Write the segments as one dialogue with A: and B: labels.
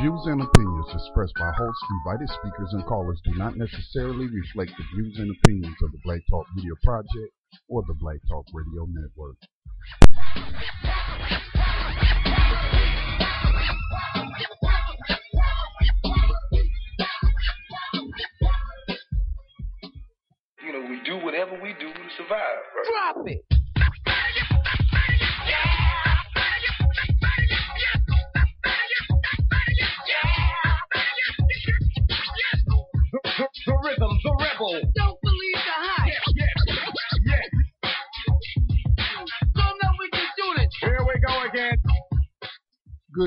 A: views and opinions expressed by hosts, invited speakers, and callers do not necessarily reflect the views and opinions of the Black Talk Media Project or the Black Talk Radio Network.
B: You know, we do whatever we do to survive. Right?
C: Drop it.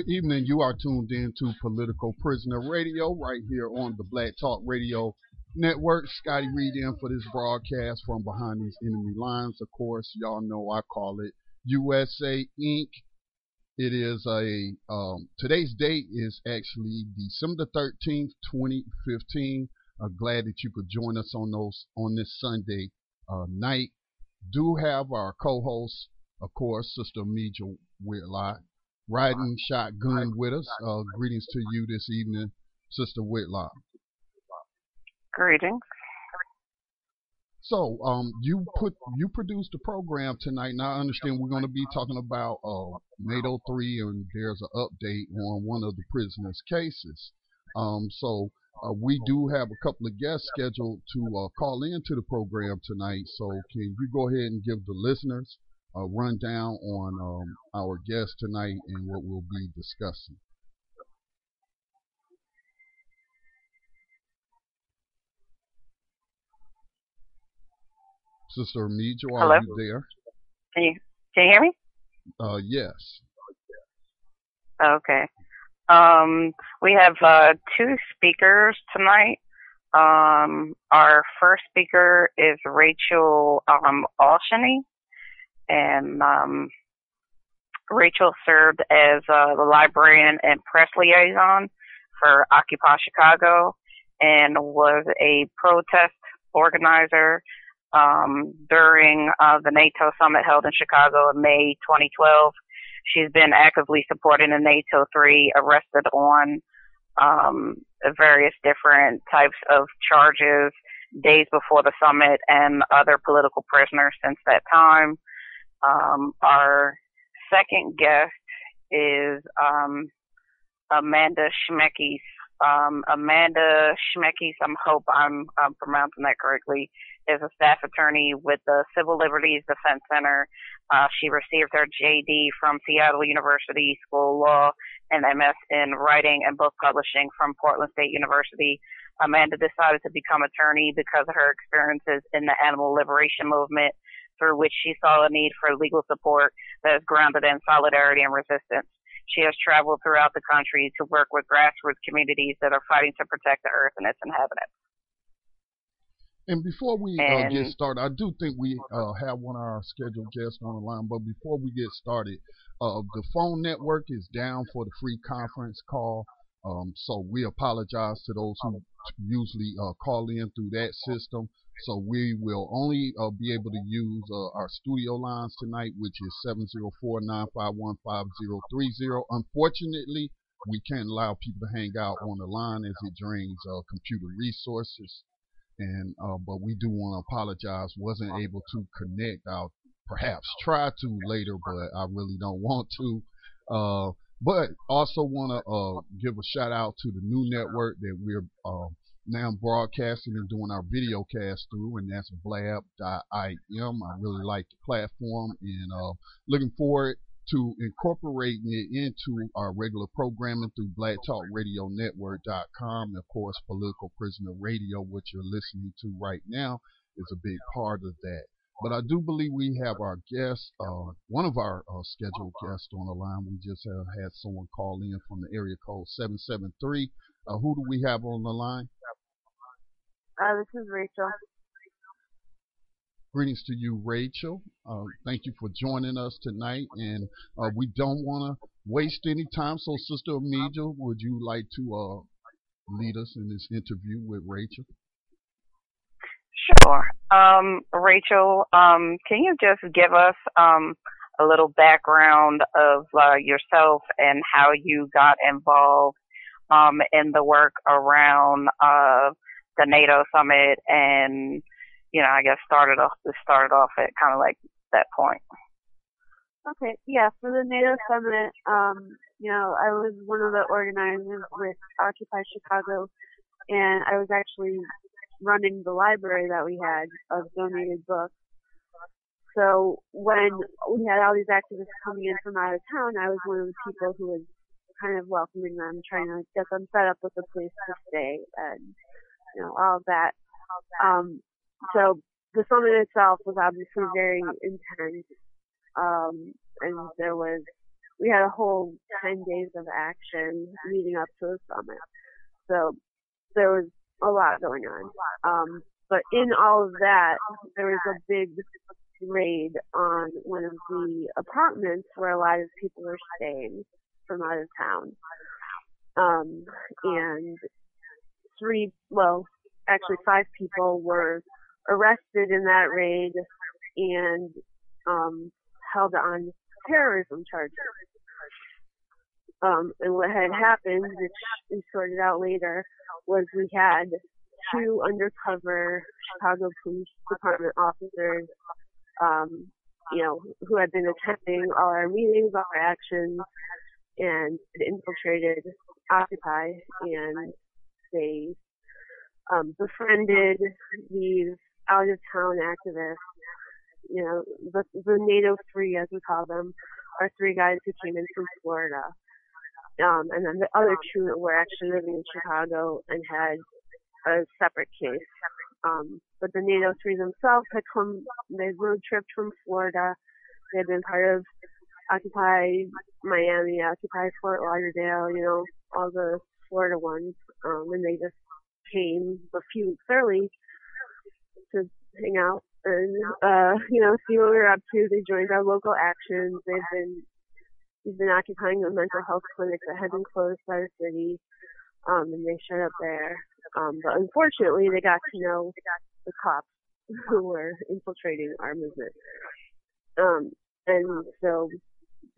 A: Evening. You are tuned in to Political Prisoner Radio right here on the Black Talk Radio Network. Scotty Reed in for this broadcast from behind these enemy lines. Of course, y'all know I call it USA Inc. It is a um, today's date is actually December thirteenth, twenty fifteen. Uh, glad that you could join us on those on this Sunday uh, night. Do have our co-host, of course, Sister Meja Whitlock, riding shotgun with us. Uh, greetings to you this evening, Sister Whitlock.
D: Greetings.
A: So, um, you put you produced a program tonight. Now I understand we're going to be talking about uh, NATO three, and there's an update on one of the prisoners' cases. Um, so uh, we do have a couple of guests scheduled to uh, call into the program tonight. So can you go ahead and give the listeners a rundown on um, our guest tonight and what we'll be discussing? Sister are
D: Hello?
A: you there?
D: Can you can you hear me?
A: Uh, yes.
D: Okay. Um, we have uh, two speakers tonight. Um, our first speaker is Rachel um, Allshiny, and um, Rachel served as uh, the librarian and press liaison for Occupy Chicago, and was a protest organizer um, during uh, the NATO summit held in Chicago in May 2012. She's been actively supporting the NATO 3, arrested on um, various different types of charges days before the summit, and other political prisoners since that time. Um, our second guest is um, Amanda Schmeckis. Um, Amanda Schmeckis, I hope I'm, I'm pronouncing that correctly, is a staff attorney with the Civil Liberties Defense Center. Uh, she received her JD from Seattle University School of Law and MS in writing and book publishing from Portland State University. Amanda decided to become attorney because of her experiences in the animal liberation movement, through which she saw a need for legal support that is grounded in solidarity and resistance. She has traveled throughout the country to work with grassroots communities that are fighting to protect the earth and its inhabitants.
A: And before we uh, get started, I do think we uh, have one of our scheduled guests on the line. But before we get started, uh, the phone network is down for the free conference call. Um, so we apologize to those who usually uh, call in through that system. So we will only uh, be able to use uh, our studio lines tonight, which is 704-951-5030. Unfortunately, we can't allow people to hang out on the line as it drains uh, computer resources and uh, but we do want to apologize. Wasn't able to connect. I'll perhaps try to later, but I really don't want to. But also want to uh, give a shout out to the new network that we're uh, now broadcasting and doing our video cast through, and that's blab.im. I really like the platform and uh, looking forward to incorporating it into our regular programming through blacktalkradionetwork.com. And of course, Political Prisoner Radio, which you're listening to right now, is a big part of that. But I do believe we have our guest, uh, one of our uh, scheduled guests on the line. We just uh, had someone call in from the area code 773. Uh, who do we have on the line?
D: Uh, this is Rachel.
A: Greetings to you, Rachel. Uh, thank you for joining us tonight. And uh, we don't want to waste any time. So, Sister Amelia, would you like to uh, lead us in this interview with Rachel?
D: Sure. Um, Rachel, um, can you just give us um, a little background of uh, yourself and how you got involved um, in the work around uh, the NATO summit, and you know, I guess started off started off at kind of like that point.
E: Okay, yeah, for the NATO summit, um, you know, I was one of the organizers with Occupy Chicago, and I was actually running the library that we had of donated books. So when we had all these activists coming in from out of town, I was one of the people who was kind of welcoming them, trying to get them set up with a place to stay and, you know, all of that. Um, so the summit itself was obviously very intense. Um, and there was, we had a whole 10 days of action leading up to the summit. So there was a lot going on. Um, but in all of that, there was a big raid on one of the apartments where a lot of people were staying from out of town. Um, and three, well, actually five people were arrested in that raid and um, held on terrorism charges. Um, and what had happened, which we sorted out later, was we had two undercover Chicago Police Department officers, um, you know, who had been attending all our meetings, all our actions, and infiltrated Occupy, and they um, befriended these out of town activists. You know, the, the NATO three, as we call them, are three guys who came in from Florida. Um, and then the other two were actually living in Chicago and had a separate case. Um, but the NATO three themselves had come, they road tripped from Florida. They had been part of Occupy Miami, Occupy Fort Lauderdale, you know, all the Florida ones. Um, and they just came a few weeks early to hang out and, uh, you know, see what we were up to. They joined our local actions. They've been, we've been occupying a mental health clinic that had been closed by the city. Um, and they showed up there. Um, but unfortunately, they got to know the cops who were infiltrating our movement. Um, and so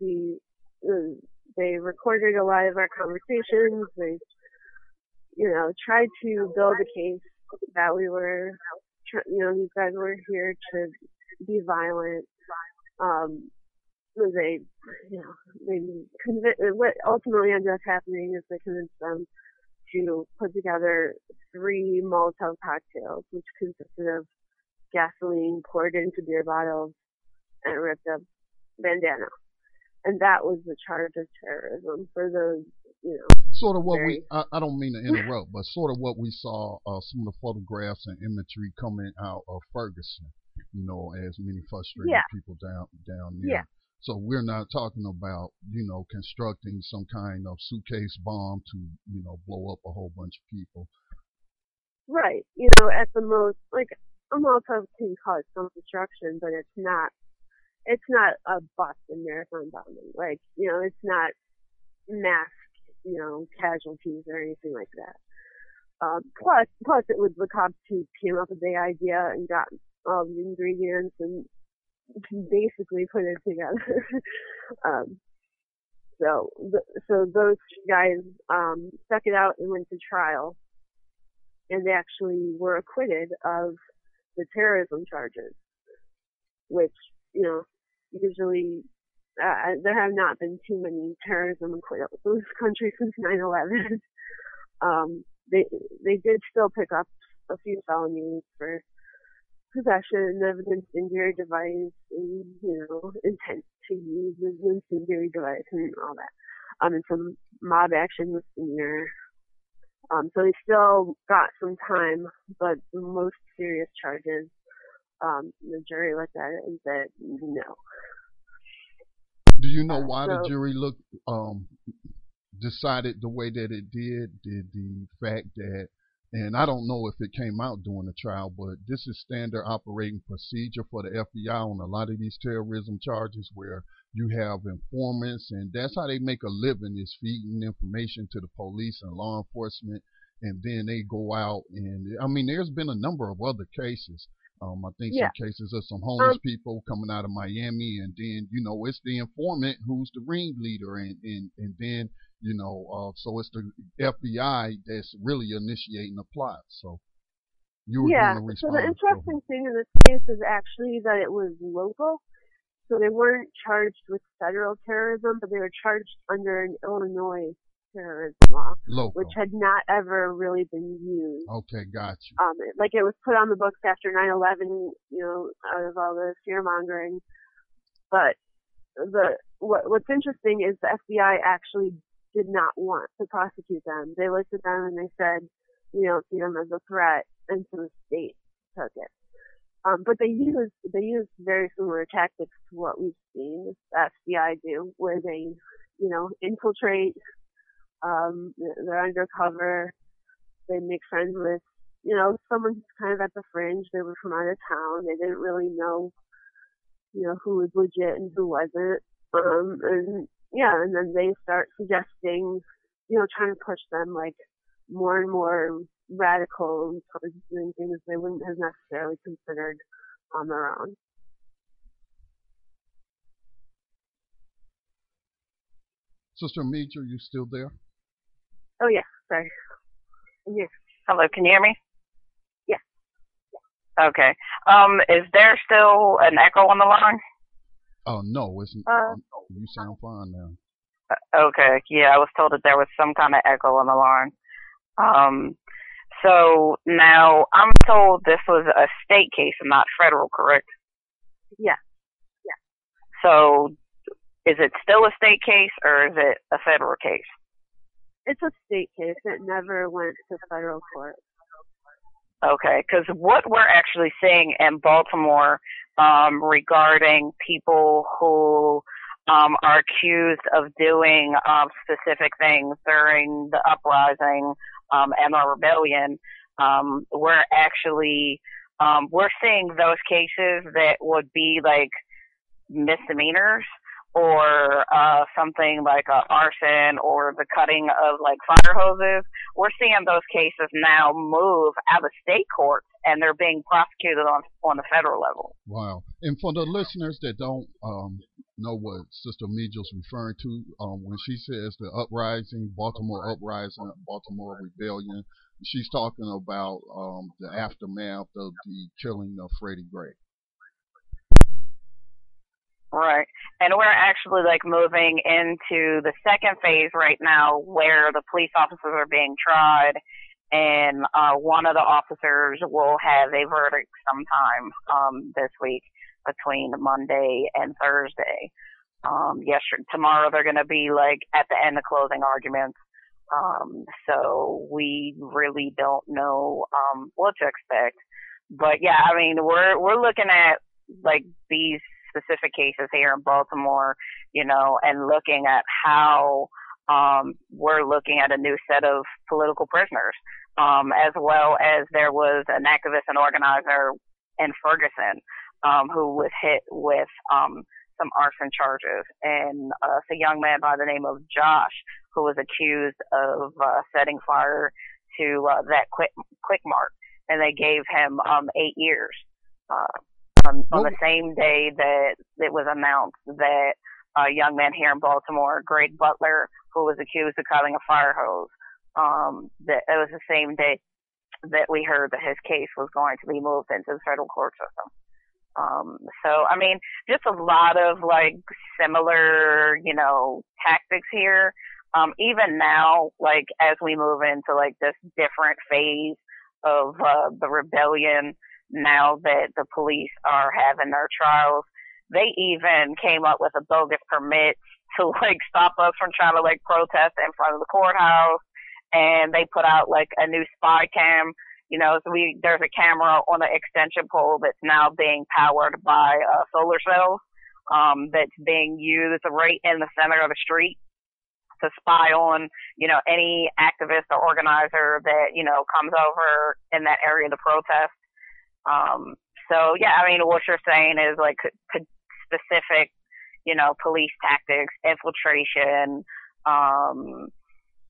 E: uh, they recorded a lot of our conversations. They, you know, tried to build a case that we were, you know, these guys were here to be violent. Um, they, you know, they what ultimately ended up happening is they convinced them to put together three Molotov cocktails, which consisted of gasoline poured into beer bottles and a ripped up bandana. And that was the charge of terrorism for those, you know.
A: Sort of what very... we, I, I, don't mean to interrupt, but sort of what we saw, uh, some of the photographs and imagery coming out of Ferguson, you know, as many frustrated
E: yeah.
A: people down, down there.
E: Yeah.
A: So we're not talking about, you know, constructing some kind of suitcase bomb to, you know, blow up a whole bunch of people.
E: Right. You know, at the most, like, a Molotov can cause some destruction, but it's not, it's not a Boston Marathon bombing. Like, you know, it's not mass, you know, casualties or anything like that. Um, plus, plus it was the cops who came up with the idea and got all the ingredients and basically put it together. um, so, so those guys um, stuck it out and went to trial, and they actually were acquitted of the terrorism charges, which you know usually uh, there have not been too many terrorism acquittals in this country since 9/11. um, they they did still pick up a few felonies for possession of an incendiary device and, you know, intent to use an incendiary device and all that. Um, and some mob action misdemeanor. Um, so he still got some time, but the most serious charges, um, the jury looked at it and said no.
A: Do you know why so, the jury looked, um, decided the way that it did? Did the fact that and I don't know if it came out during the trial, but this is standard operating procedure for the FBI on a lot of these terrorism charges where you have informants and that's how they make a living is feeding information to the police and law enforcement and then they go out and I mean there's been a number of other cases Um, I think
E: Yeah.
A: some cases of some homeless
E: Um,
A: people coming out of Miami, and then you know it's the informant who's the ringleader, and and and then you know, uh, so it's the FBI that's really initiating the plot. So you were
E: yeah.
A: to
E: So the interesting thing in this case is actually that it was local. So they weren't charged with federal terrorism, but they were charged under an Illinois terrorism law,
A: local.
E: which had not ever really been used.
A: Okay, got you.
E: Um, it- like it was put on the books after 9/11, you know, out of all the fear mongering. But the what what's interesting is the FBI actually did not want to prosecute them. They looked at them and they said, we don't see them as a threat, and so the state took it. Um, but they used they use very similar tactics to what we've seen the FBI do, where they, you know, infiltrate. Um, they're undercover. They make friends with, you know, someone who's kind of at the fringe. They were from out of town. They didn't really know, you know, who was legit and who wasn't. Um, and yeah, and then they start suggesting, you know, trying to push them like more and more radical towards doing things they wouldn't have necessarily considered on their own.
A: Sister Major, you still there?
E: Oh yeah, sorry. Yeah.
D: Hello, can you hear me?
E: Yeah.
D: Okay. Um, is there still an echo on the line?
A: Oh no, it's
E: Uh,
A: um, you sound fine now.
D: Okay. Yeah, I was told that there was some kind of echo on the line. Um, so now I'm told this was a state case and not federal, correct?
E: Yeah. Yeah.
D: So is it still a state case or is it a federal case?
E: It's a state case. It never went to federal court.
D: Okay, because what we're actually seeing in Baltimore um, regarding people who um, are accused of doing um, specific things during the uprising um, and the rebellion, um, we're actually um, we're seeing those cases that would be like misdemeanors or uh something like arson or the cutting of like fire hoses we're seeing those cases now move out of state courts and they're being prosecuted on on the federal level
A: Wow. And for the listeners that don't um, know what Sister Mejal's referring to, um, when she says the uprising, Baltimore uprising, Baltimore rebellion, she's talking about um, the aftermath of the killing of Freddie Gray.
D: Right. And we're actually like moving into the second phase right now where the police officers are being tried and uh one of the officers will have a verdict sometime um this week between Monday and Thursday. Um yesterday tomorrow they're gonna be like at the end of closing arguments. Um so we really don't know um what to expect. But yeah, I mean we're we're looking at like these specific cases here in Baltimore, you know, and looking at how um, we're looking at a new set of political prisoners, um, as well as there was an activist and organizer in Ferguson um, who was hit with um, some arson charges, and uh, a young man by the name of Josh who was accused of uh, setting fire to uh, that quick quick mart, and they gave him um, eight years. Uh, on, on the same day that it was announced that a young man here in Baltimore, Greg Butler, who was accused of cutting a fire hose, um, that it was the same day that we heard that his case was going to be moved into the federal court system. Um, so I mean, just a lot of like similar, you know, tactics here. Um, even now, like as we move into like this different phase of uh, the rebellion, now that the police are having their trials, they even came up with a bogus permit to like stop us from trying to like protest in front of the courthouse. And they put out like a new spy cam. You know, so we there's a camera on the extension pole that's now being powered by uh, solar cells. Um, that's being used right in the center of the street to spy on, you know, any activist or organizer that, you know, comes over in that area to protest. Um, so yeah, I mean, what you're saying is like specific, you know, police tactics, infiltration, um,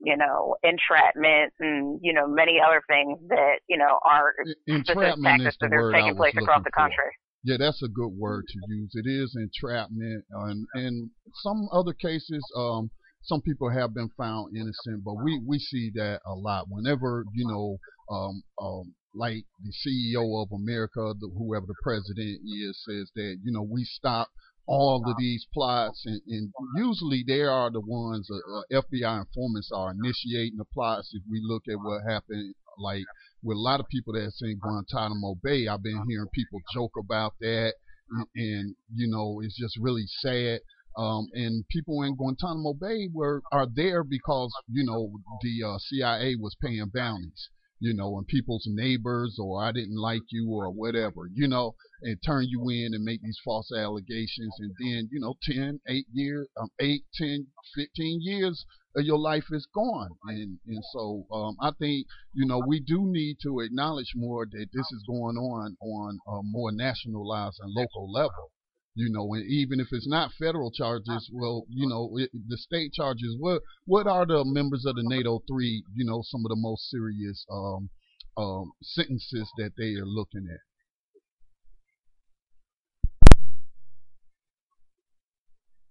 D: you know, entrapment and, you know, many other things that, you know, are specific tactics that are taking place across the country.
A: For. Yeah, that's a good word to use. It is entrapment, and in some other cases, um, some people have been found innocent, but we we see that a lot. Whenever you know, um, um, like the CEO of America, the, whoever the president is, says that you know we stop all of these plots, and, and usually they are the ones uh, uh, FBI informants are initiating the plots. If we look at what happened, like with a lot of people that's in Guantanamo Bay, I've been hearing people joke about that, and, and you know it's just really sad. Um, and people in Guantanamo Bay were are there because you know the uh, CIA was paying bounties you know, and people's neighbors or I didn't like you or whatever, you know, and turn you in and make these false allegations. And then, you know, 10, 8 years, um, 8, 10, 15 years of your life is gone. And, and so um, I think, you know, we do need to acknowledge more that this is going on on a more nationalized and local level you know, and even if it's not federal charges, well, you know, it, the state charges. What what are the members of the NATO three? You know, some of the most serious um, um, sentences that they are looking at.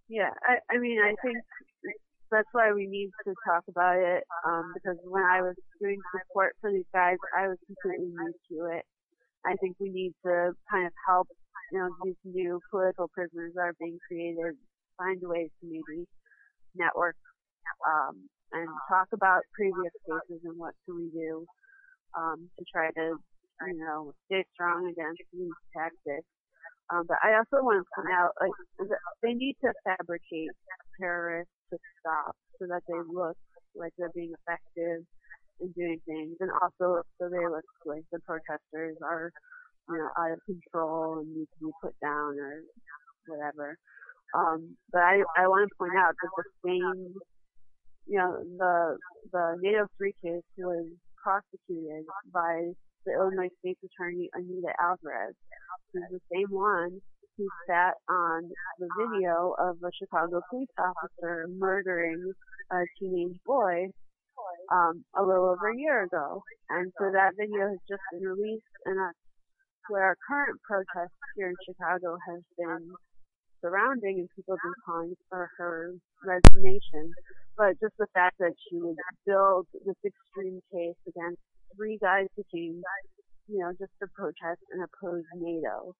E: Yeah, I, I mean, I think that's why we need to talk about it. Um, because when I was doing support for these guys, I was completely new to it. I think we need to kind of help you know, these new political prisoners are being created, find ways to maybe network um, and talk about previous cases and what can we do um, to try to, you know, stay strong against these tactics. Um, but I also want to point out, like, they need to fabricate terrorists to stop so that they look like they're being effective in doing things, and also so they look like the protesters are you know, out of control and need to be put down or whatever. Um, but I, I want to point out that the same, you know, the, the NATO 3 case was prosecuted by the Illinois State's Attorney Anita Alvarez, who's the same one who sat on the video of a Chicago police officer murdering a teenage boy um, a little over a year ago. And so that video has just been released, and that's where our current protests here in Chicago has been surrounding and people have been calling for her resignation. But just the fact that she would build this extreme case against three guys who came, you know, just to protest and oppose NATO.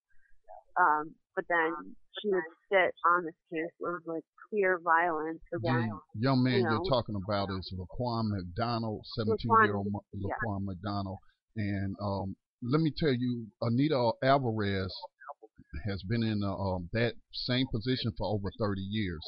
E: Um, but then she would sit on this case of like clear violence against.
A: The young man you are talking about is Laquan McDonald, 17 year old Laquan yeah. McDonald. And um, let me tell you, Anita Alvarez has been in uh, um, that same position for over 30 years.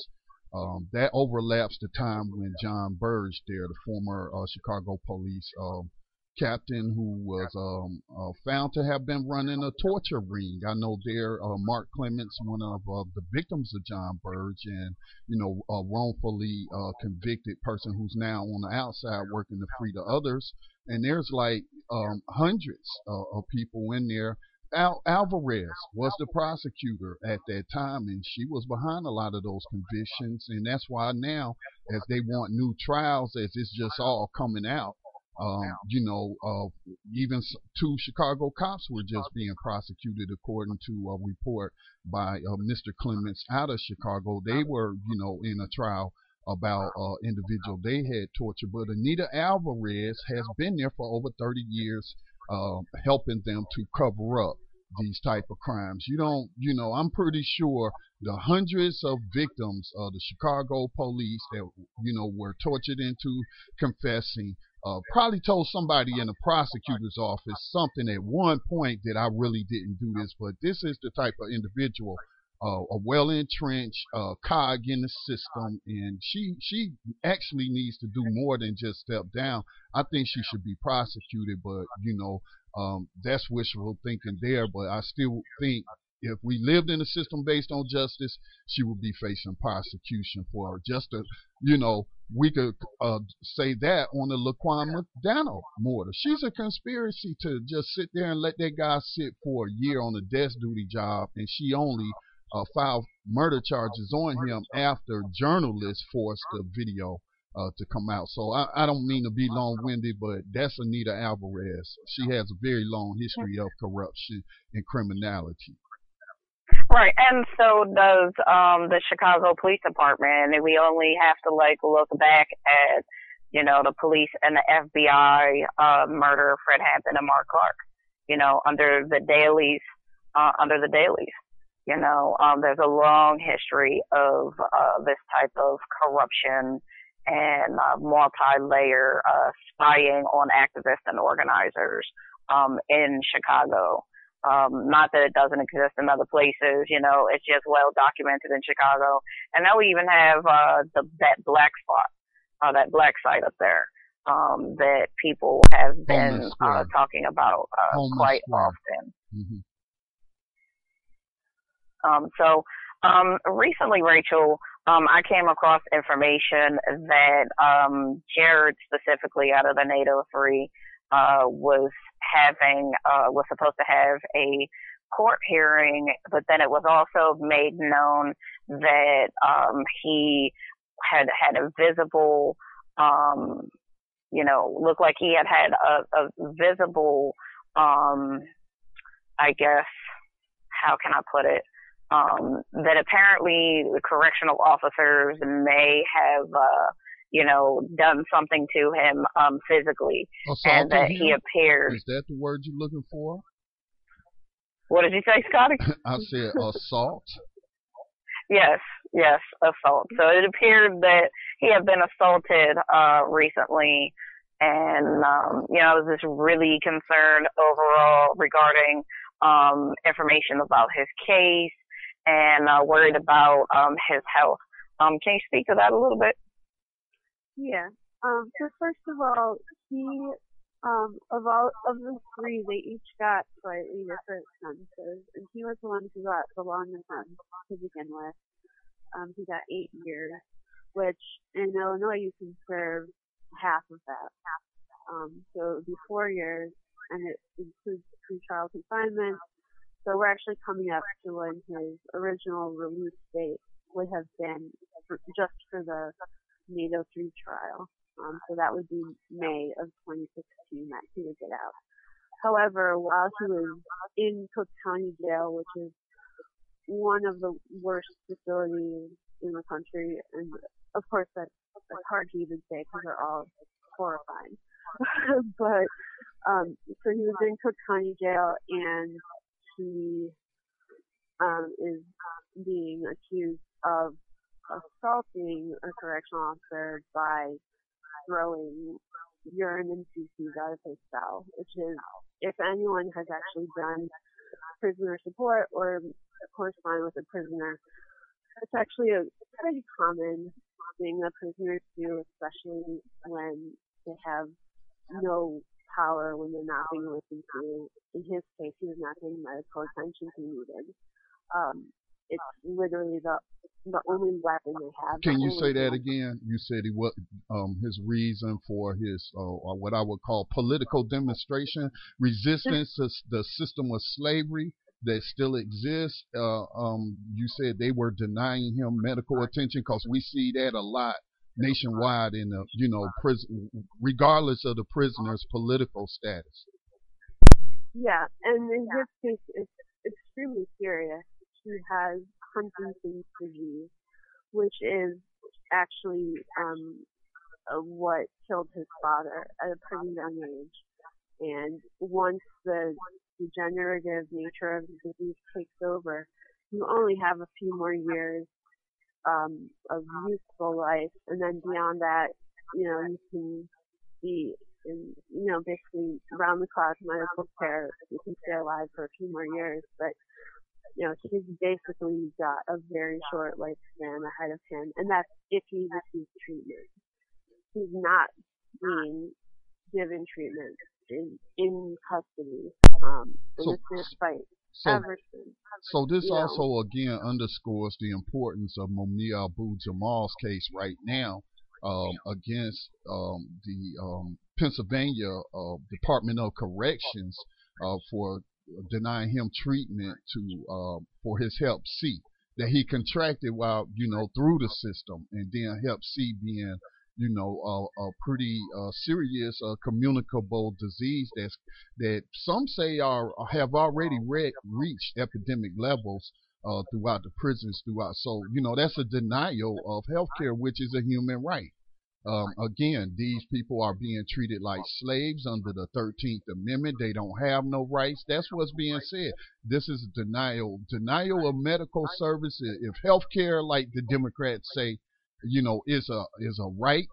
A: Um, that overlaps the time when John Burge, there, the former uh, Chicago police um, captain who was um, uh, found to have been running a torture ring. I know there, uh, Mark Clements, one of uh, the victims of John Burge, and you know, a wrongfully uh, convicted person who's now on the outside working to free the others. And there's like um, hundreds uh, of people in there. Al- Alvarez was the prosecutor at that time, and she was behind a lot of those convictions. And that's why now, as they want new trials, as it's just all coming out, um, you know, uh, even two Chicago cops were just being prosecuted, according to a report by uh, Mr. Clements out of Chicago. They were, you know, in a trial about uh, individual they had tortured. But Anita Alvarez has been there for over 30 years, uh, helping them to cover up these type of crimes. You don't, you know, I'm pretty sure the hundreds of victims of the Chicago police that, you know, were tortured into confessing uh, probably told somebody in the prosecutor's office something at one point that I really didn't do this, but this is the type of individual a well entrenched uh, cog in the system, and she she actually needs to do more than just step down. I think she should be prosecuted, but you know um, that's wishful thinking there. But I still think if we lived in a system based on justice, she would be facing prosecution for just a, you know, we could uh, say that on the Laquan McDonald murder. She's a conspiracy to just sit there and let that guy sit for a year on a desk duty job, and she only uh, filed murder charges on him after journalists forced the video uh, to come out. So I, I don't mean to be long-winded, but that's Anita Alvarez. She has a very long history of corruption and criminality.
D: Right, and so does um the Chicago Police Department. And we only have to like look back at, you know, the police and the FBI uh murder of Fred Hampton and Mark Clark. You know, under the Daleys, uh under the Daleys. You know, um there's a long history of uh this type of corruption and uh, multi-layer uh spying on activists and organizers um in Chicago. Um, not that it doesn't exist in other places, you know, it's just well documented in Chicago. And now we even have, uh, the, that black spot, uh, that black site up there, um, that people have been, uh, talking about, uh, quite often. Mm-hmm. Um, so, um, recently, Rachel, um, I came across information that, um, Jared specifically out of the NATO 3, uh, was having uh, was supposed to have a court hearing, but then it was also made known that um, he had had a visible, um, you know, looked like he had had a, a visible, um, I guess, how can I put it? Um, that apparently the correctional officers may have uh, you know, done something to him um, physically, and that he appeared.
A: Is that the word you're looking for?
D: What did you say, Scotty?
A: I said assault.
D: yes, yes, assault. So it appeared that he had been assaulted uh, recently, and um, you know, I was just really concerned overall regarding um, information about his case and uh, worried about um, his health. Um, can you speak to that a little bit?
E: Yeah. Um, so first of all, he, um, of all of the three, they each got slightly different sentences, and he was the one who got the longest sentence to begin with. Um, he got eight years, which in Illinois you can serve half of that. Um, so it would be four years, and it includes pre-trial confinement. So we're actually coming up to when his original release date would have been for, just for the NATO 3 trial. Um, so that would be May of 2016 that he would get out. However, while he was in Cook County Jail, which is one of the worst facilities in the country, and of course that's, that's hard to even say because they're all horrifying. but um, so he was in Cook County Jail, and he um, is being accused of assaulting a correctional officer by throwing urine and feces out of his cell, which is, if anyone has actually done prisoner support or correspond with a prisoner, it's actually a pretty common thing that prisoners do, especially when they have no power when they're not being listened to. In his case, he was not getting medical attention he needed. Um, it's literally the the only weapon they have.
A: Can you say that again? You said he was um, his reason for his uh, what I would call political demonstration, resistance to the system of slavery that still exists. Uh, um, you said they were denying him medical attention because we see that a lot nationwide in the you know prison, regardless of the prisoner's political status.
E: Yeah, and in his case, it's extremely serious. He has Huntington's disease, which is actually um, uh, what killed his father at a pretty young age. And once the degenerative nature of the disease takes over, you only have a few more years um, of useful life, and then beyond that, you know, you can be in, you know, basically round the clock medical care. You can stay alive for a few more years, but you know, he's basically got a very short lifespan ahead of him, and that's if he receives treatment. He's not being given treatment in in custody. Um, so, this is fight so, Everson.
A: So this you also know. again underscores the importance of Mumia Abu Jamal's case right now um, against um, the um, Pennsylvania uh, Department of Corrections uh, for denying him treatment to uh, for his Hep C that he contracted while you know through the system, and then Hep C being you know, a, a pretty uh, serious uh, communicable disease that's that some say are have already re- reached epidemic levels uh, throughout the prisons throughout. So you know that's a denial of health care, which is a human right. Um, again, these people are being treated like slaves under the 13th Amendment. They don't have no rights. That's what's being said. This is denial, denial of medical services. If health care, like the Democrats say, you know, is a is a right,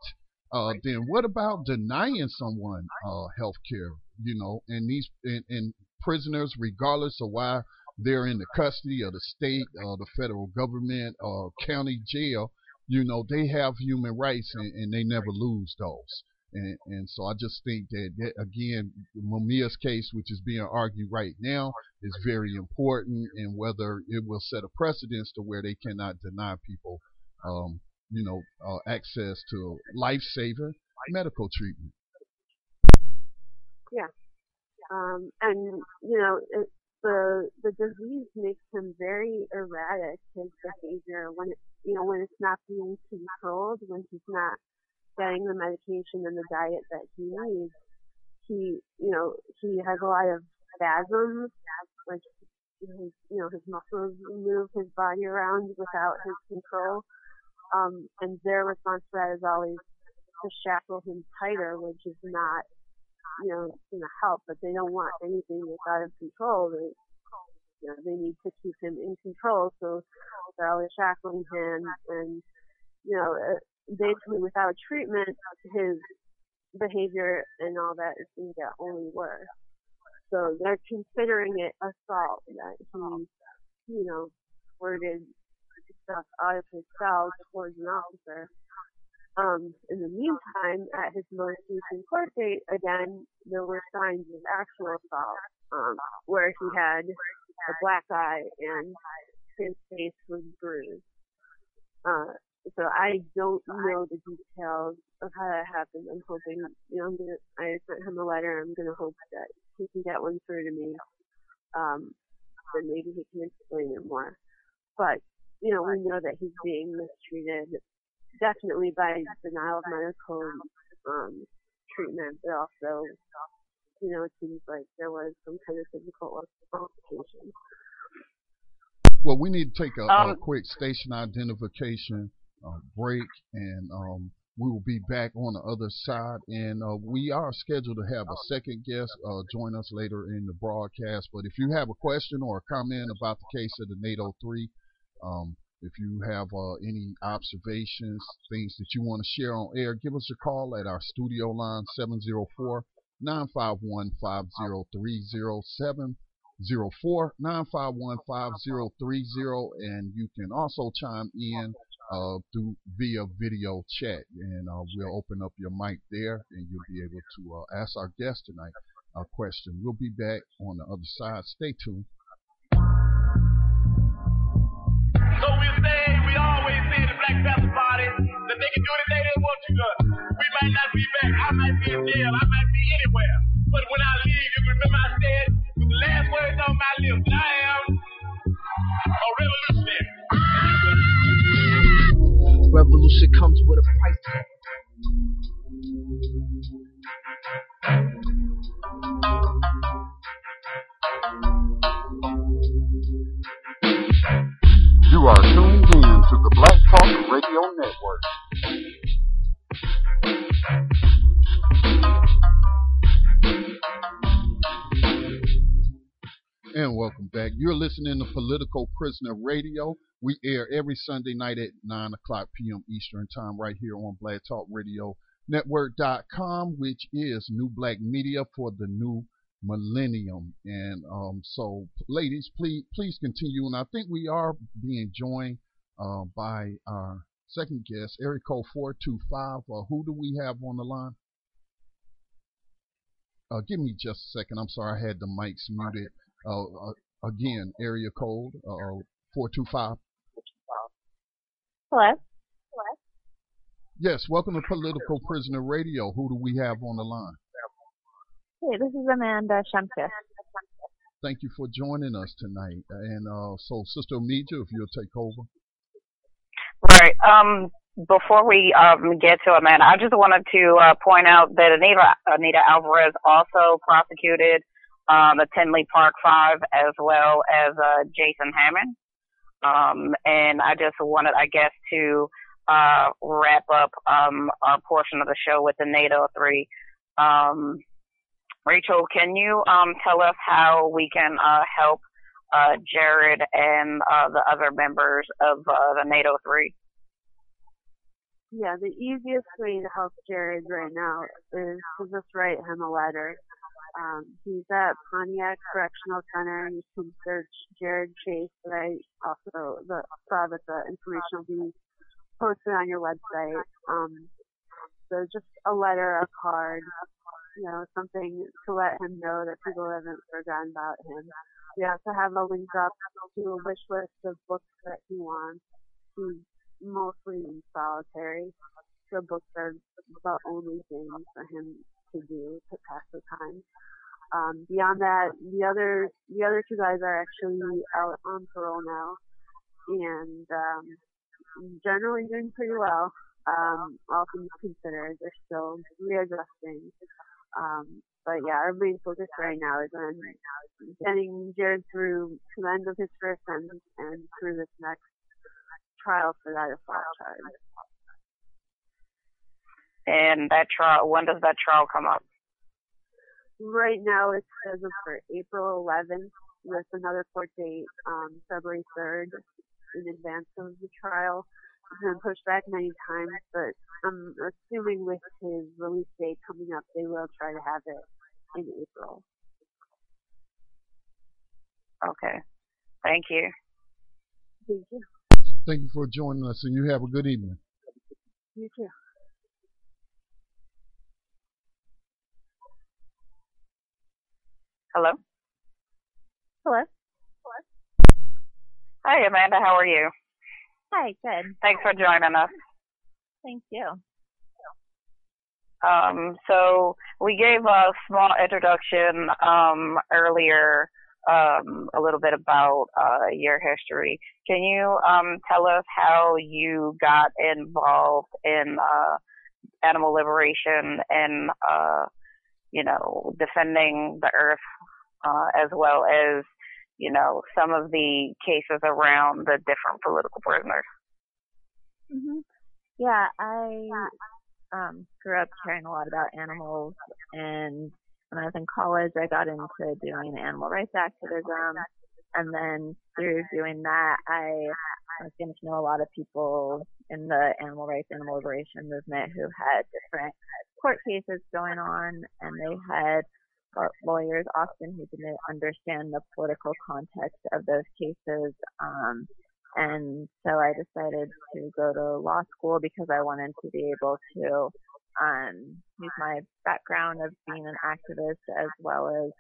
A: uh, then what about denying someone uh, health care? You know, and these and, and prisoners, regardless of why they're in the custody of the state, uh, the federal government, or county jail, you know, they have human rights and, and they never lose those. And, and so I just think that, that again, Mumia's case, which is being argued right now, is very important, and whether it will set a precedence to where they cannot deny people, um, you know, uh, access to life-saving medical treatment.
E: Yeah. Um, and you know, it, the the disease makes him very erratic. His behavior when it you know when it's not being controlled, when he's not getting the medication and the diet that he needs, he you know he has a lot of spasms, like his you know his muscles move his body around without his control. Um, and their response to that is always to shackle him tighter, which is not you know, going to help, but they don't want anything that's out of control. They, you know, they need to keep him in control, so they're always shackling him, and you know, uh, basically without treatment, his behavior and all that is going to get only worse. So they're considering it assault that he, you know, squirted stuff out of his cell towards an officer. Um, in the meantime, at his most recent court date, again, there were signs of actual assault, um, where he had a black eye and his face was bruised. Uh, so I don't know the details of how that happened. I'm hoping, you know, I'm gonna, I sent him a letter. I'm gonna hope that he can get one through to me. Um, and maybe he can explain it more. But, you know, we know that he's being mistreated definitely by denial of medical um, treatment, but also, you know, it seems like there was some kind of physical altercation.
A: Well, we need to take a,
D: Um,
A: a quick station identification uh, break, and um, we will be back on the other side. And uh, we are scheduled to have a second guest uh, join us later in the broadcast. But if you have a question or a comment about the case of the NATO 3, um, if you have uh, any observations, things that you want to share on air, give us a call at our studio line 704 951 5030 704 951 5030 and you can also chime in uh, through via video chat and uh, we'll open up your mic there and you'll be able to uh, ask our guest tonight a question. We'll be back on the other side. Stay tuned.
F: So we say, we always say the Black Panther Party that they can do anything they want to do. We might not be back. I might be in jail.
A: Political Prisoner Radio. We air every Sunday night at 9 o'clock p.m. Eastern Time right here on Black Talk Radio Network.com, which is new black media for the new millennium. And um, so, ladies, please please continue. And I think we are being joined uh, by our second guest, Eric Code 425. Uh, who do we have on the line? Uh, give me just a second. I'm sorry, I had the mics muted. Uh, uh, again, area code uh, 425.
E: Hello.
A: Yes, welcome to Political Prisoner Radio. Who do we have on the line?
G: Hey, this is Amanda Schemkes.
A: Thank you for joining us tonight. And uh, so, Sister Meja, if you'll take over.
D: Right. Um, before we um, get to Amanda, I just wanted to uh, point out that Anita Anita Alvarez also prosecuted um, the Park Five as well as uh, Jason Hammond. Um, and I just wanted, I guess, to uh, wrap up um, our portion of the show with the NATO three. Um, Rachel, can you um, tell us how we can uh, help uh, Jared and uh, the other members of uh, the NATO three?
E: Yeah, the easiest way to help Jared right now is to just write him a letter. Um, he's at Pontiac Correctional Center. You can search Jared Chase, but I also the, saw that the information will be posted on your website. Um, so just a letter, a card, you know, something to let him know that people haven't forgotten about him. We also have a link up to a wish list of books that he wants. He's mostly in solitary, so books are the only thing for him to do to pass the time. Um, beyond that, the other the other two guys are actually out on parole now, and um, generally doing pretty well. Um, all things considered, they're still readjusting. Um, but yeah, our main focus right now is on getting Jared through to the end of his first sentence and through this next trial for that assault charge.
D: And that trial, when does that trial come up?
E: Right now it's scheduled for April 11th with another court date um, February 3rd in advance of the trial. It's been pushed back many times, but I'm assuming with his release date coming up, they will try to have it in April.
D: Okay. Thank you.
E: Thank you.
A: Thank you for joining us, and you have a good evening.
E: You too.
D: Hello.
G: Hello. Hello?
D: Hi, Amanda. How are you?
G: Hi, good.
D: Thanks for joining us.
G: Thank you.
D: Um, so we gave a small introduction um, earlier, um, a little bit about uh, your history. Can you um, tell us how you got involved in uh, animal liberation and, uh, you know, defending the earth, uh, as well as, you know, some of the cases around the different political prisoners?
G: hmm Yeah, I um, grew up caring a lot about animals, and when I was in college, I got into doing animal rights activism, and then through doing that, I was getting to know a lot of people in the animal rights, animal liberation movement who had different court cases going on, and they had lawyers often who didn't understand the political context of those cases. Um, and so I decided to go to law school because I wanted to be able to um, use my background of being an activist as well as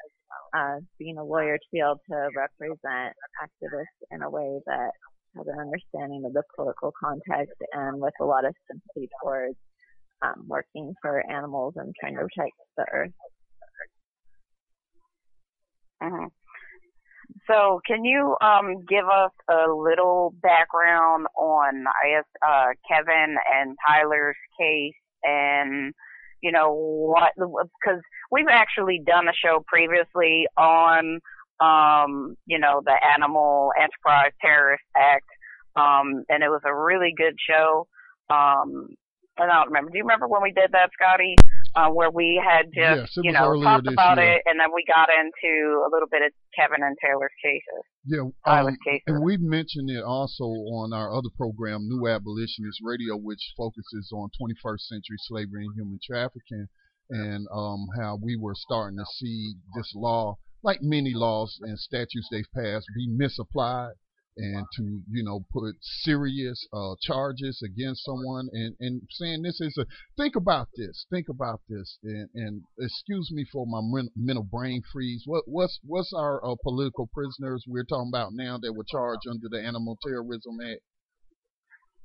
G: uh, being a lawyer to be able to represent activists in a way that has an understanding of the political context and with a lot of sympathy towards um, working for animals and trying to protect the earth.
D: Mm-hmm. So, can you um, give us a little background on, I guess, uh, Kevin and Tyler's case, and you know what? Because we've actually done a show previously on, um, you know, the Animal Enterprise Terrorist Act, um, and it was a really good show. Um, and I don't remember. Do you remember when we did that, Scotty? Uh, where we had just,
A: yes,
D: you know, talked about
A: year.
D: it, and then we got into a little bit of Kevin and Taylor's cases.
A: Yeah, um,
D: cases.
A: and we've mentioned it also on our other program, New Abolitionist Radio, which focuses on 21st century slavery and human trafficking, and um, how we were starting to see this law, like many laws and statutes they've passed, be misapplied and to you know put serious uh, charges against someone. And and saying this is a think about this think about this. And, and excuse me for my mental brain freeze. What what's what's our uh, political prisoners we're talking about now that were charged under the animal terrorism act?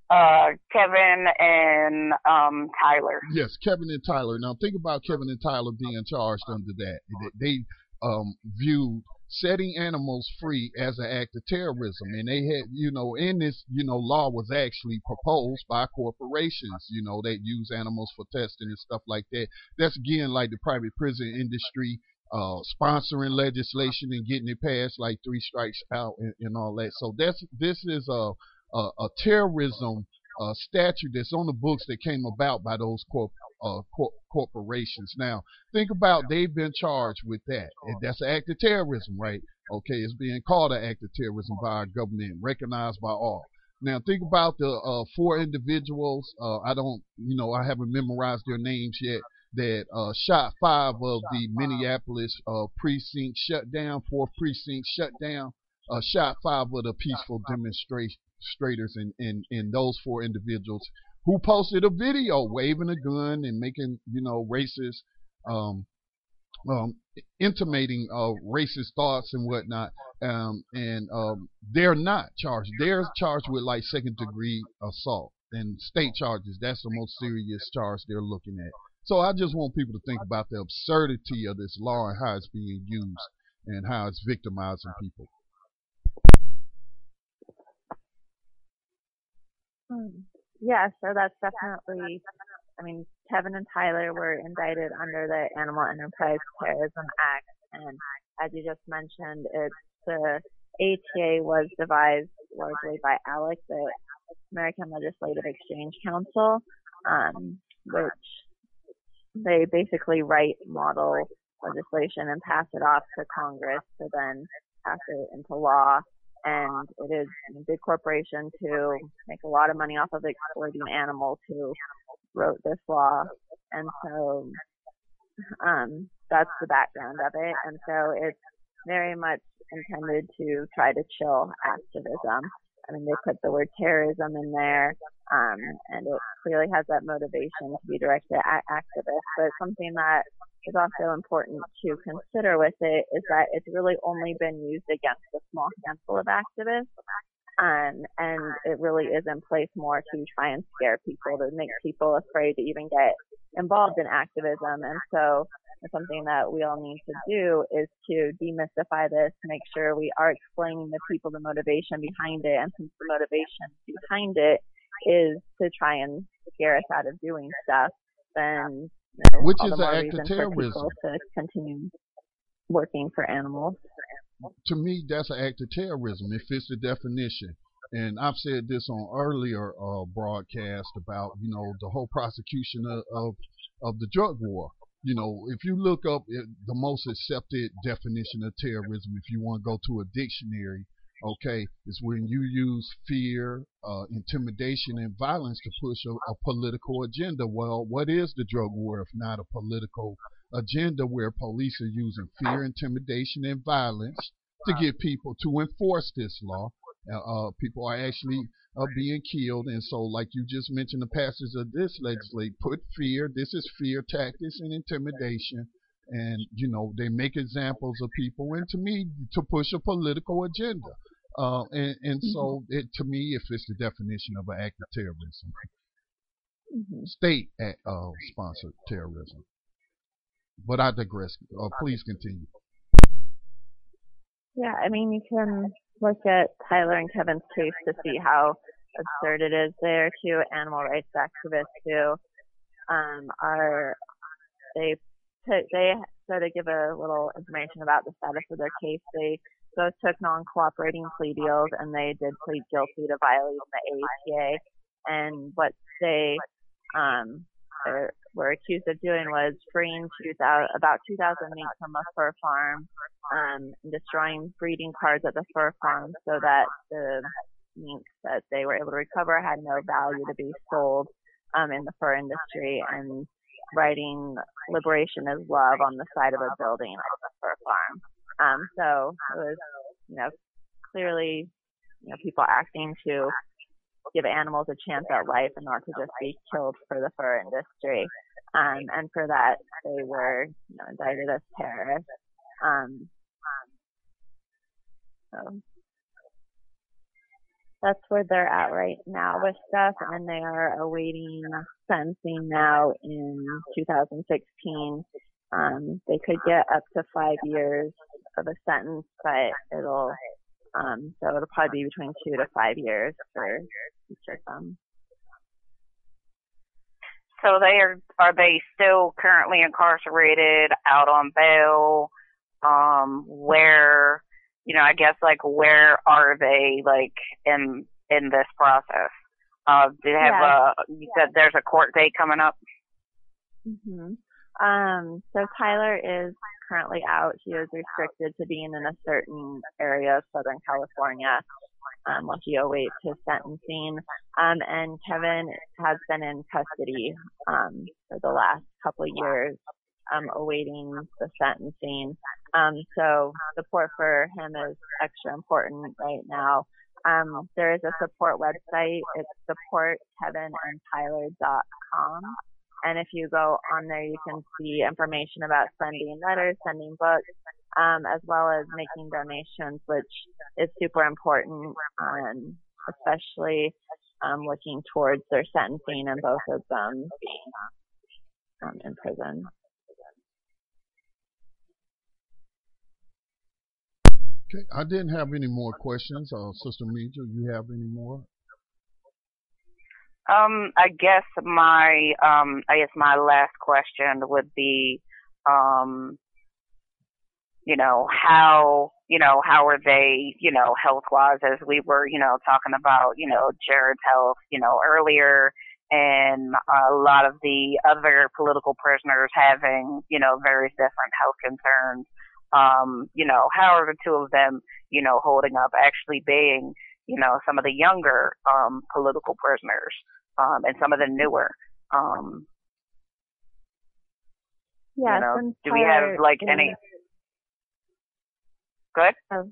D: Uh, Kevin and um, Tyler.
A: yes kevin and tyler. Now think about kevin and tyler being charged under that. They, they um, viewed setting animals free as an act of terrorism. And they had, you know, in this, you know, law was actually proposed by corporations, you know, that use animals for testing and stuff like that. That's again like the private prison industry uh, sponsoring legislation and getting it passed, like three strikes out and, and all that. So that's this is a a, a terrorism uh, statute that's on the books that came about by those corp, uh, cor- corporations. Now, think about they've been charged with that. And that's an act of terrorism, right? Okay, it's being called an act of terrorism by our government, recognized by all. Now, think about the uh, four individuals. Uh, I don't, you know, I haven't memorized their names yet. That uh, shot five of the Minneapolis uh, precinct shut down, four precincts shut down. shot five of the peaceful demonstration and, and those four individuals who posted a video waving a gun and making, you know, racist, um, um, intimating uh, racist thoughts and whatnot. Um, and um, they're not charged. They're charged with like second degree assault and state charges. That's the most serious charge they're looking at. So I just want people to think about the absurdity of this law and how it's being used and how it's victimizing people.
G: Yeah, so that's definitely, I mean, Kevin and Tyler were indicted under the Animal Enterprise Terrorism Act, and as you just mentioned, it's the ATA was devised largely by ALEC, the American Legislative Exchange Council, um, which they basically write model legislation and pass it off to Congress to then pass it into law and it is a big corporation to make a lot of money off of exploiting animals who wrote this law. And so, um, that's the background of it. And so it's very much intended to try to chill activism. I mean, they put the word terrorism in there, um, and it clearly has that motivation to be directed at activists. But something that is also important to consider with it is that it's really only been used against a small handful of activists. Um, and it really is in place more to try and scare people, to make people afraid to even get involved in activism. And so something that we all need to do is to demystify this, make sure we are explaining to people the motivation behind it. And since the motivation behind it is to try and scare us out of doing stuff, then
A: which is an act of terrorism.
G: to continue working for animals.
A: To me, that's an act of terrorism. It fits the definition. And I've said this on earlier uh, broadcast about you know the whole prosecution of, of of the drug war. You know, if you look up the most accepted definition of terrorism, if you want to go to a dictionary, okay, is when you use fear, uh, intimidation, and violence to push a, a political agenda. Well, what is the drug war if not a political agenda where police are using fear, intimidation, and violence to get people to enforce this law? Uh, uh, people are actually uh, being killed, and so, like you just mentioned, the passage of this legislation put fear. This is fear tactics and intimidation, and you know they make examples of people, and to me, to push a political agenda. Uh, and, and so, it to me, it fits the definition of an act of terrorism,
G: Mm-hmm.
A: state uh, sponsored terrorism. But I digress. Uh, please continue.
G: Yeah, I mean, you can look at Tyler and Kevin's case to see how absurd it is there too. Animal rights activists who um, are they took they so to give a little information about the status of their case, they both took non-cooperating plea deals and they did plead guilty to violating the APA. And what they um, were accused of doing was freeing 2000, about 2,000 mink from a fur farm, um, and destroying breeding cards at the fur farm so that the mink that they were able to recover had no value to be sold um, in the fur industry, and writing "Liberation is Love" on the side of a building the fur farm. Um, so it was, you know, clearly, you know, people acting to give animals a chance at life and not to just be killed for the fur industry. Um, and for that, they were you know, indicted as terrorists. Um, so that's where they're at right now with stuff, and they are awaiting sentencing now in 2016. Um, they could get up to five years of a sentence, but it'll um, so it'll probably be between two to five years for each of them.
D: So they are are they still currently incarcerated out on bail? Um, where you know, I guess like where are they like in in this process? Uh, do they have
G: Yeah.
D: uh you said there's a court date coming up?
G: hmm Um, so Tyler is currently out. He is restricted to being in a certain area of Southern California um, while he awaits his sentencing. Um, and Kevin has been in custody um, for the last couple of years, um, awaiting the sentencing. Um, so support for him is extra important right now. Um, there is a support website. It's supportkevinandtyler.com. And if you go on there, you can see information about sending letters, sending books, um, as well as making donations, which is super important, um, especially um, looking towards their sentencing and both of them being um, in prison.
A: Okay, I didn't have any more questions. Uh, Sister Meja, you have any more?
D: Um, I guess my um I guess my last question would be um you know, how you know, how are they, you know, health wise as we were, you know, talking about, you know, Jared's health, you know, earlier and a lot of the other political prisoners having, you know, various different health concerns. Um, you know, how are the two of them, you know, holding up actually being, you know, some of the younger um political prisoners, um, and some of the newer. Um,
G: Yeah,
D: you know, do we have like any good?
G: Oh,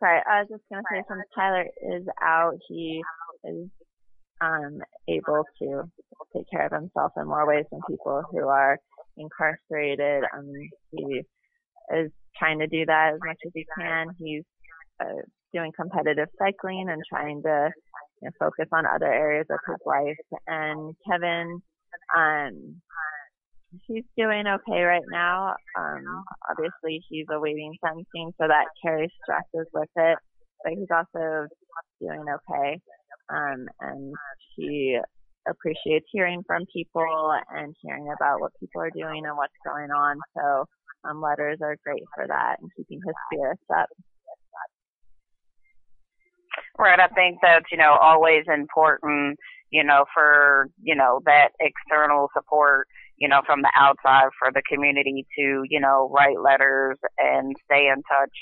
G: sorry. I was just gonna say, since Tyler is out, he is um able to take care of himself in more ways than people who are incarcerated. Um, he is trying to do that as much as he can. He's uh, doing competitive cycling and trying to you know, focus on other areas of his life. And Kevin, um, he's doing okay right now. Um, obviously he's awaiting sentencing, so that carries stresses with it. But he's also doing okay. Um, and he appreciates hearing from people and hearing about what people are doing and what's going on. So um, letters are great for that and keeping his spirits up.
D: Right. I think that's, you know, always important, you know, for, you know, that external support, you know, from the outside for the community to, you know, write letters and stay in touch,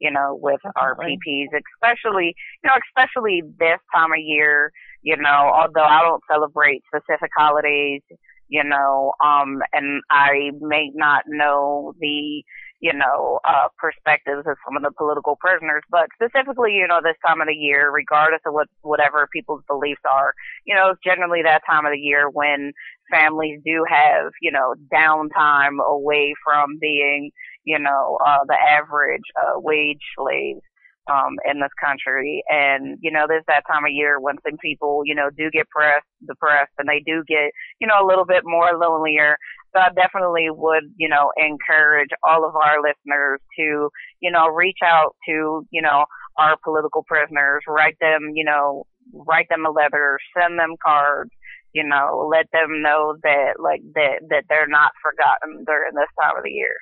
D: you know, with our PPs, especially, you know, especially this time of year, you know, although I don't celebrate specific holidays, you know, um, and I may not know the, you know, uh, perspectives of some of the political prisoners, but specifically, you know, this time of the year, regardless of what, whatever people's beliefs are, you know, it's generally that time of the year when families do have, you know, downtime away from being, you know, uh, the average, uh, wage slaves. Um, in this country, and you know, there's that time of year when some people, you know, do get pressed, depressed, and they do get, you know, a little bit more lonelier. So I definitely would, you know, encourage all of our listeners to, you know, reach out to, you know, our political prisoners, write them, you know, write them a letter, send them cards, you know, let them know that like that that they're not forgotten during this time of the year.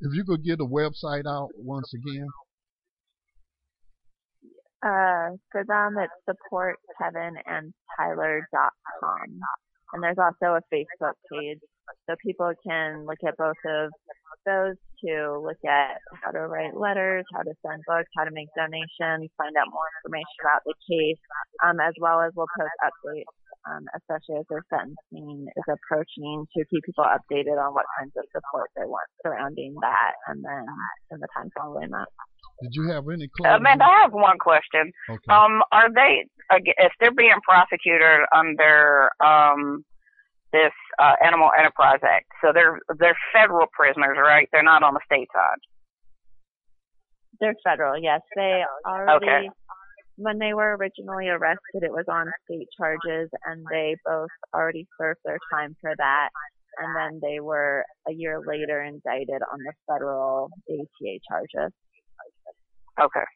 A: If you could get the website out once again.
G: Uh, for them, it's supportkevinandtyler.com. And there's also a Facebook page. So people can look at both of those to look at how to write letters, how to send books, how to make donations, find out more information about the case, um, as well as we'll post updates, um, especially as their sentencing is approaching to keep people updated on what kinds of support they want surrounding that and then in the time following that.
A: Did you have any
D: Uh,
A: closing?
D: Amanda, I have one question.
A: okay.
D: Um, are they if they're being prosecuted under um this uh, Animal Enterprise Act? So they're they're federal prisoners, right? They're not on the state side.
G: They're federal, yes. They already,
D: Okay.
G: when they were originally arrested, it was on state charges, and they both already served their time for that. And then they were a year later indicted on the federal ATA charges.
D: Okay.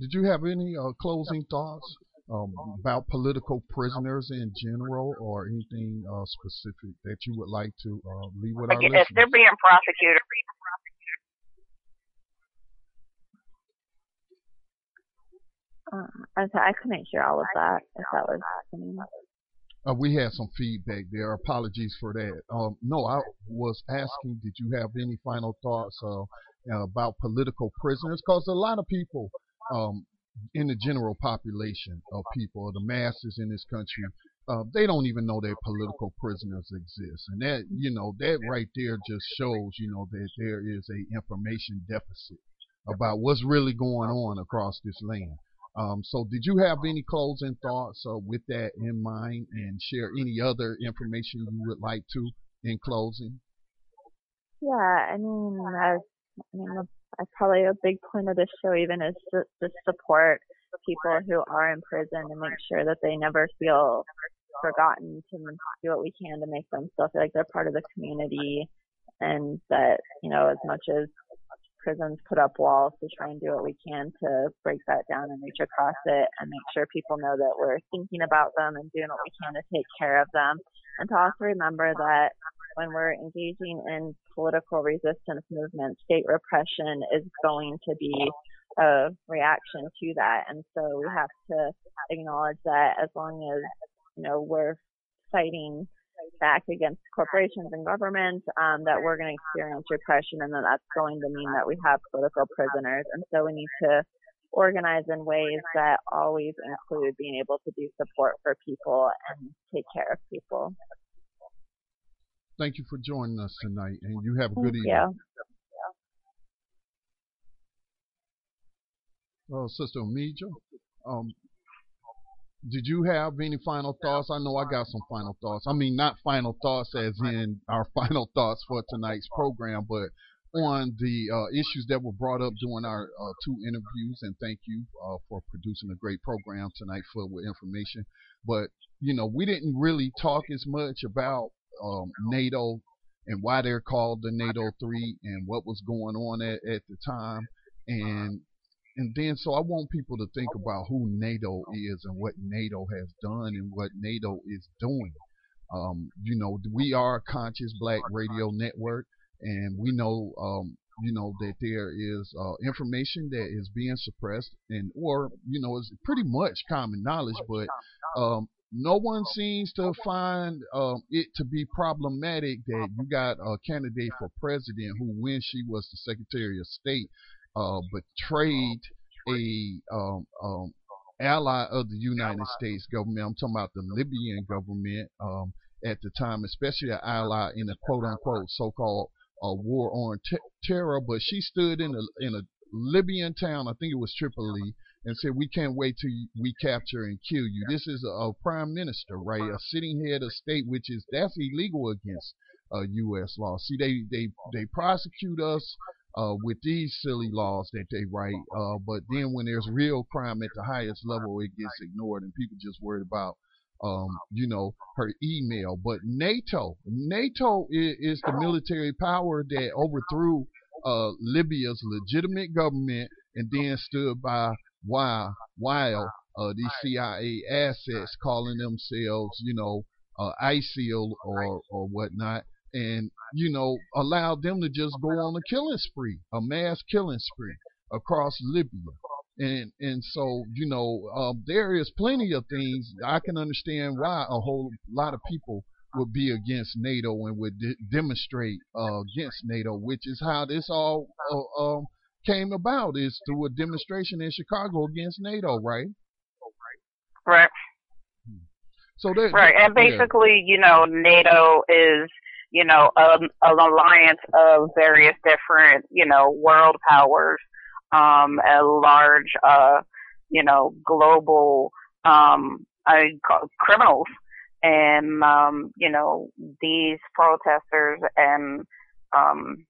A: Did you have any uh, closing thoughts um, about political prisoners in general, or anything uh, specific that you would like to uh, leave with
D: Like,
A: our
D: if
A: listeners?
D: they're being prosecuted,
G: Uh, I, I couldn't hear all of that. If that was, I mean,
A: Uh, we had some feedback there. Apologies for that. Um, no, I was asking, did you have any final thoughts uh, uh, about political prisoners? Because a lot of people um, in the general population of people, the masses in this country, uh, they don't even know that political prisoners exist, and that you know that right there just shows you know that there is a information deficit about what's really going on across this land. Um, so, did you have any closing thoughts uh, with that in mind, and share any other information you would like to in closing?
G: yeah, I mean, I, I mean, that's probably a big point of this show even is to, to support people who are in prison and make sure that they never feel forgotten to do what we can to make them still feel like they're part of the community and that, you know, as much as prisons put up walls to try and do what we can to break that down and reach across it and make sure people know that we're thinking about them and doing what we can to take care of them. And to also remember that when we're engaging in political resistance movements, state repression is going to be a reaction to that. And so we have to acknowledge that as long as, you know, we're fighting back against corporations and governments, um, that we're going to experience repression and that that's going to mean that we have political prisoners. And so we need to organize in ways that always include being able to do support for people and take care of people.
A: Thank you for joining us tonight, and you have a good
G: Thank
A: evening.
G: you.
A: Well, Sister Omija, um, did you have any final thoughts? I know I got some final thoughts. I mean, not final thoughts as in our final thoughts for tonight's program, but on the uh, issues that were brought up during our uh, two interviews. And thank you uh, for producing a great program tonight full with information. But, you know, we didn't really talk as much about um, NATO and why they're called the NATO 3 and what was going on at, at the time. And and then so I want people to think about who NATO is and what NATO has done and what NATO is doing. Um, you know, we are a conscious black radio network and we know um, you know that there is uh, information that is being suppressed and or you know it's pretty much common knowledge but um, no one seems to find um, it to be problematic that you got a candidate for president who when she was the secretary of state uh, betrayed a um, um, ally of the United States government. I'm talking about the Libyan government um, at the time, especially an ally in a quote unquote so-called uh, war on terror. But she stood in a in a Libyan town, I think it was Tripoli, and said, "We can't wait till we capture and kill you." This is a, a prime minister, right? A sitting head of state, which is that's illegal against uh, U.S. law. See, they they they prosecute us uh, with these silly laws that they write. Uh, but then when there's real crime at the highest level, it gets ignored, and people just worried about, um, you know, her email. But NATO, NATO is, is the military power that overthrew uh, Libya's legitimate government and then stood by while while uh, these CIA assets calling themselves, you know, uh, ISIL or or whatnot and you know allow them to just go on a killing spree, a mass killing spree across Libya. And and so you know um, there is plenty of things I can understand why a whole lot of people would be against NATO and would de- demonstrate uh, against NATO, which is how this all uh, um, came about is through a demonstration in Chicago against NATO, right?
D: right? Right.
A: So that
D: Right, and
A: yeah.
D: basically, you know, NATO is, you know, um, an alliance of various different, you know, world powers, um, a large, uh, you know, global, um, I call criminals, and um, you know, these protesters and, um,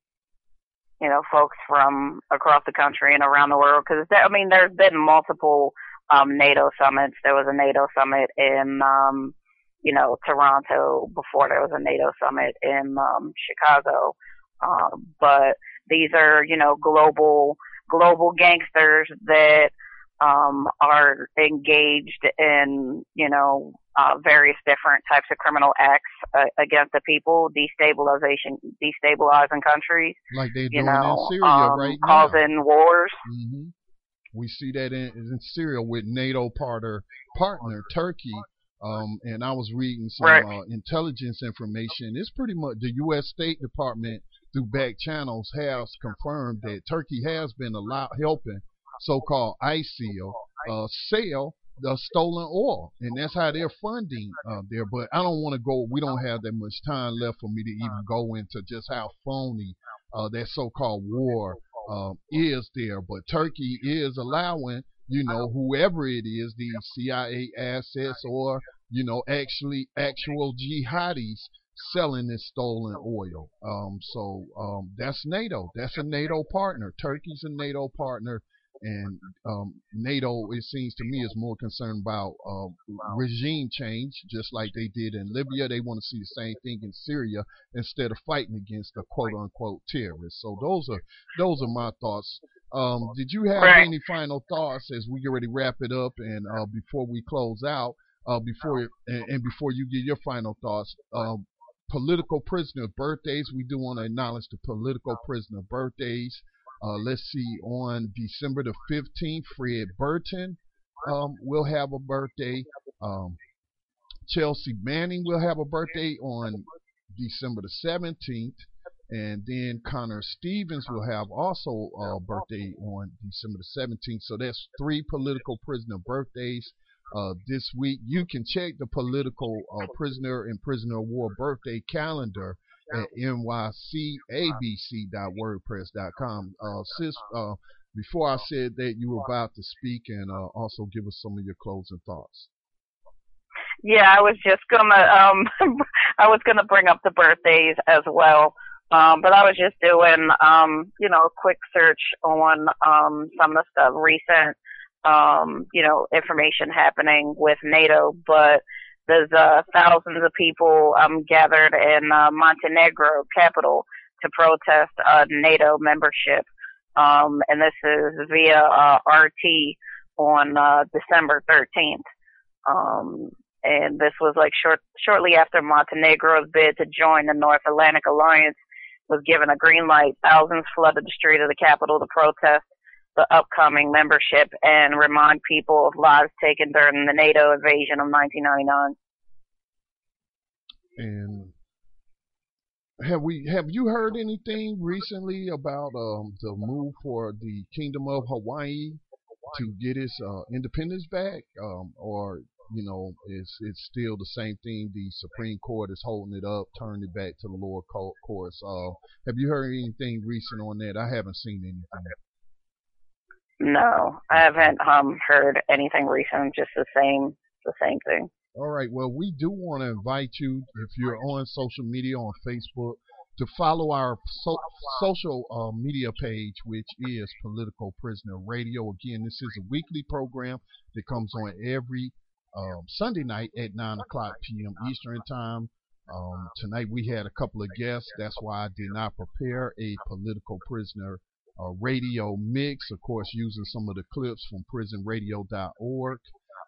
D: you know, folks from across the country and around the world, because I mean, there's been multiple um, NATO summits. There was a NATO summit in, um, you know, Toronto before there was a NATO summit in um, Chicago. Um, but these are, you know, global global gangsters that um, are engaged in, you know, uh, various different types of criminal acts uh, against the people, destabilization, destabilizing countries.
A: Like they're doing
D: know,
A: in Syria
D: um,
A: right now.
D: causing wars.
A: hmm We see that in, in Syria with NATO partner partner Turkey. Um, and I was reading some
D: Right.
A: uh, intelligence information. It's pretty much the U.S. State Department through back channels has confirmed that Turkey has been allowed helping so-called ISIL uh, sell the stolen oil, and that's how they're funding uh, there. But I don't want to go. We don't have that much time left for me to even go into just how phony uh, that so-called war um, is there. But Turkey is allowing, you know, whoever it is, these CIA assets or, you know, actually actual jihadis selling this stolen oil. Um, so um, that's NATO. That's a NATO partner. Turkey's a NATO partner. And um, NATO, it seems to me, is more concerned about uh, regime change, just like they did in Libya. They want to see the same thing in Syria instead of fighting against the quote unquote terrorists. So those are those are my thoughts. Um, did you have
D: Right.
A: any final thoughts as we get ready to wrap it up and uh, before we close out? Uh, before and, and before you get your final thoughts, um, political prisoner birthdays. We do want to acknowledge the political prisoner birthdays. Uh, let's see, on December the 15th, Fred Burton um, will have a birthday. Um, Chelsea Manning will have a birthday on December the 17th. And then Connor Stevens will have also a birthday on December the 17th. So that's three political prisoner birthdays uh, this week. You can check the political uh, prisoner and prisoner of war birthday calendar at nycabc.wordpress.com. Uh, sis, uh, before I said that, you were about to speak and uh, also give us some of your closing thoughts.
D: Yeah, I was just gonna um I was gonna bring up the birthdays as well. Um, but I was just doing um, you know, a quick search on um some of the recent um, you know, information happening with NATO, but there's uh thousands of people um gathered in uh, Montenegro capital to protest uh NATO membership. Um and this is via uh RT on uh December thirteenth. Um and this was like short shortly after Montenegro's bid to join the North Atlantic Alliance was given a green light. Thousands flooded the street of the capital to protest the upcoming membership and remind people of lives taken during the NATO invasion of 1999.
A: And have we have you heard anything recently about um, the move for the Kingdom of Hawaii to get its uh, independence back, um, or you know, it's it's still the same thing? The Supreme Court is holding it up, turning it back to the lower co- courts. Uh, have you heard anything recent on that? I haven't seen anything.
D: No, I haven't um heard anything recent. Just the same, the same thing.
A: All right. Well, we do want to invite you, if you're on social media on Facebook, to follow our so- social uh, media page, which is Political Prisoner Radio. Again, this is a weekly program that comes on every um, Sunday night at 9 o'clock p.m. Eastern Time. Um, tonight we had a couple of guests. That's why I did not prepare a Political Prisoner uh, radio mix. Of course, using some of the clips from prisonradio.org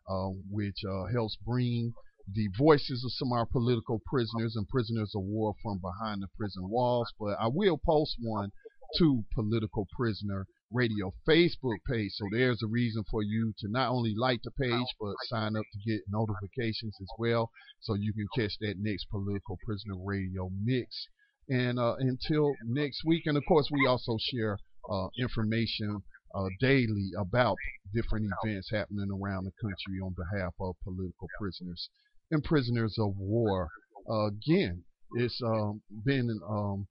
A: uh, which uh, helps bring the voices of some of our political prisoners and prisoners of war from behind the prison walls. But I will post one to Political Prisoner Radio Facebook page. So there's a reason for you to not only like the page, but sign up to get notifications as well. So you can catch that next Political Prisoner Radio mix. And uh, until next week, and of course, we also share uh, information uh, daily about different events happening around the country on behalf of political prisoners and prisoners of war. Uh, again, it's um, been um,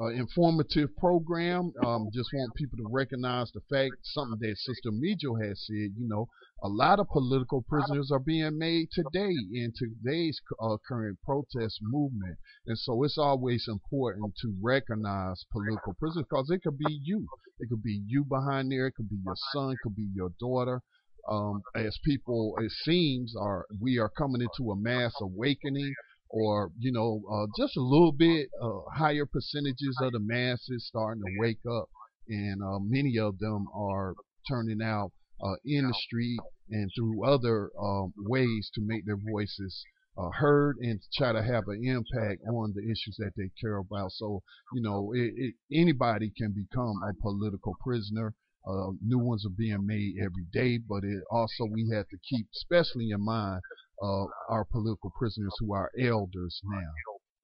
A: uh, informative program. Um, just want people to recognize the fact, something that Sister Mijo has said, you know, a lot of political prisoners are being made today in today's uh, current protest movement. And so it's always important to recognize political prisoners because it could be you. It could be you behind there. It could be your son. It could be your daughter. Um, as people, it seems, are we are coming into a mass awakening or you know uh, just a little bit uh, higher percentages of the masses starting to wake up and uh, many of them are turning out uh, in the street and through other um, ways to make their voices uh, heard and try to have an impact on the issues that they care about. So, you know, it, it, anybody can become a political prisoner. Uh, new ones are being made every day, but it also we have to keep, especially in mind, uh, our political prisoners who are elders now.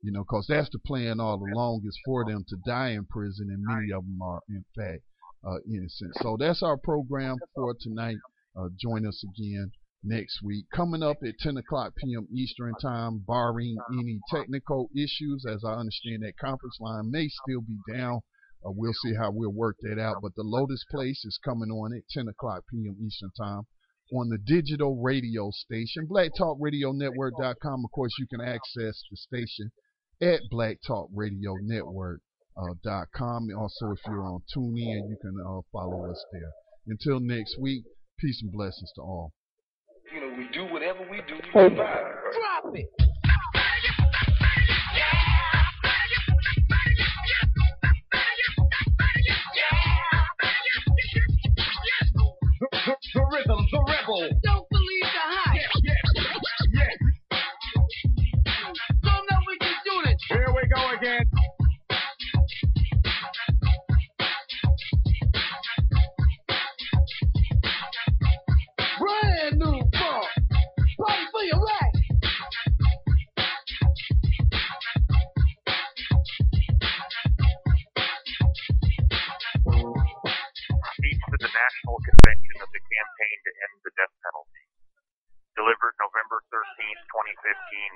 A: You know, because that's the plan all along is for them to die in prison, and many of them are, in fact, uh, innocent. So that's our program for tonight. Uh, join us again next week. Coming up at 10 o'clock p.m. Eastern Time, barring any technical issues, as I understand that conference line may still be down. Uh, we'll see how we'll work that out. But the Lotus Place is coming on at 10 o'clock p.m. Eastern Time on the digital radio station, blacktalkradionetwork.com. Of course, you can access the station at blacktalkradionetwork.com. Uh, also, if you're on TuneIn, you can uh, follow us there. Until next week, peace and blessings to all.
B: You know, we do whatever we do to survive.
C: Drop it.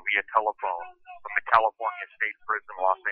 H: Via telephone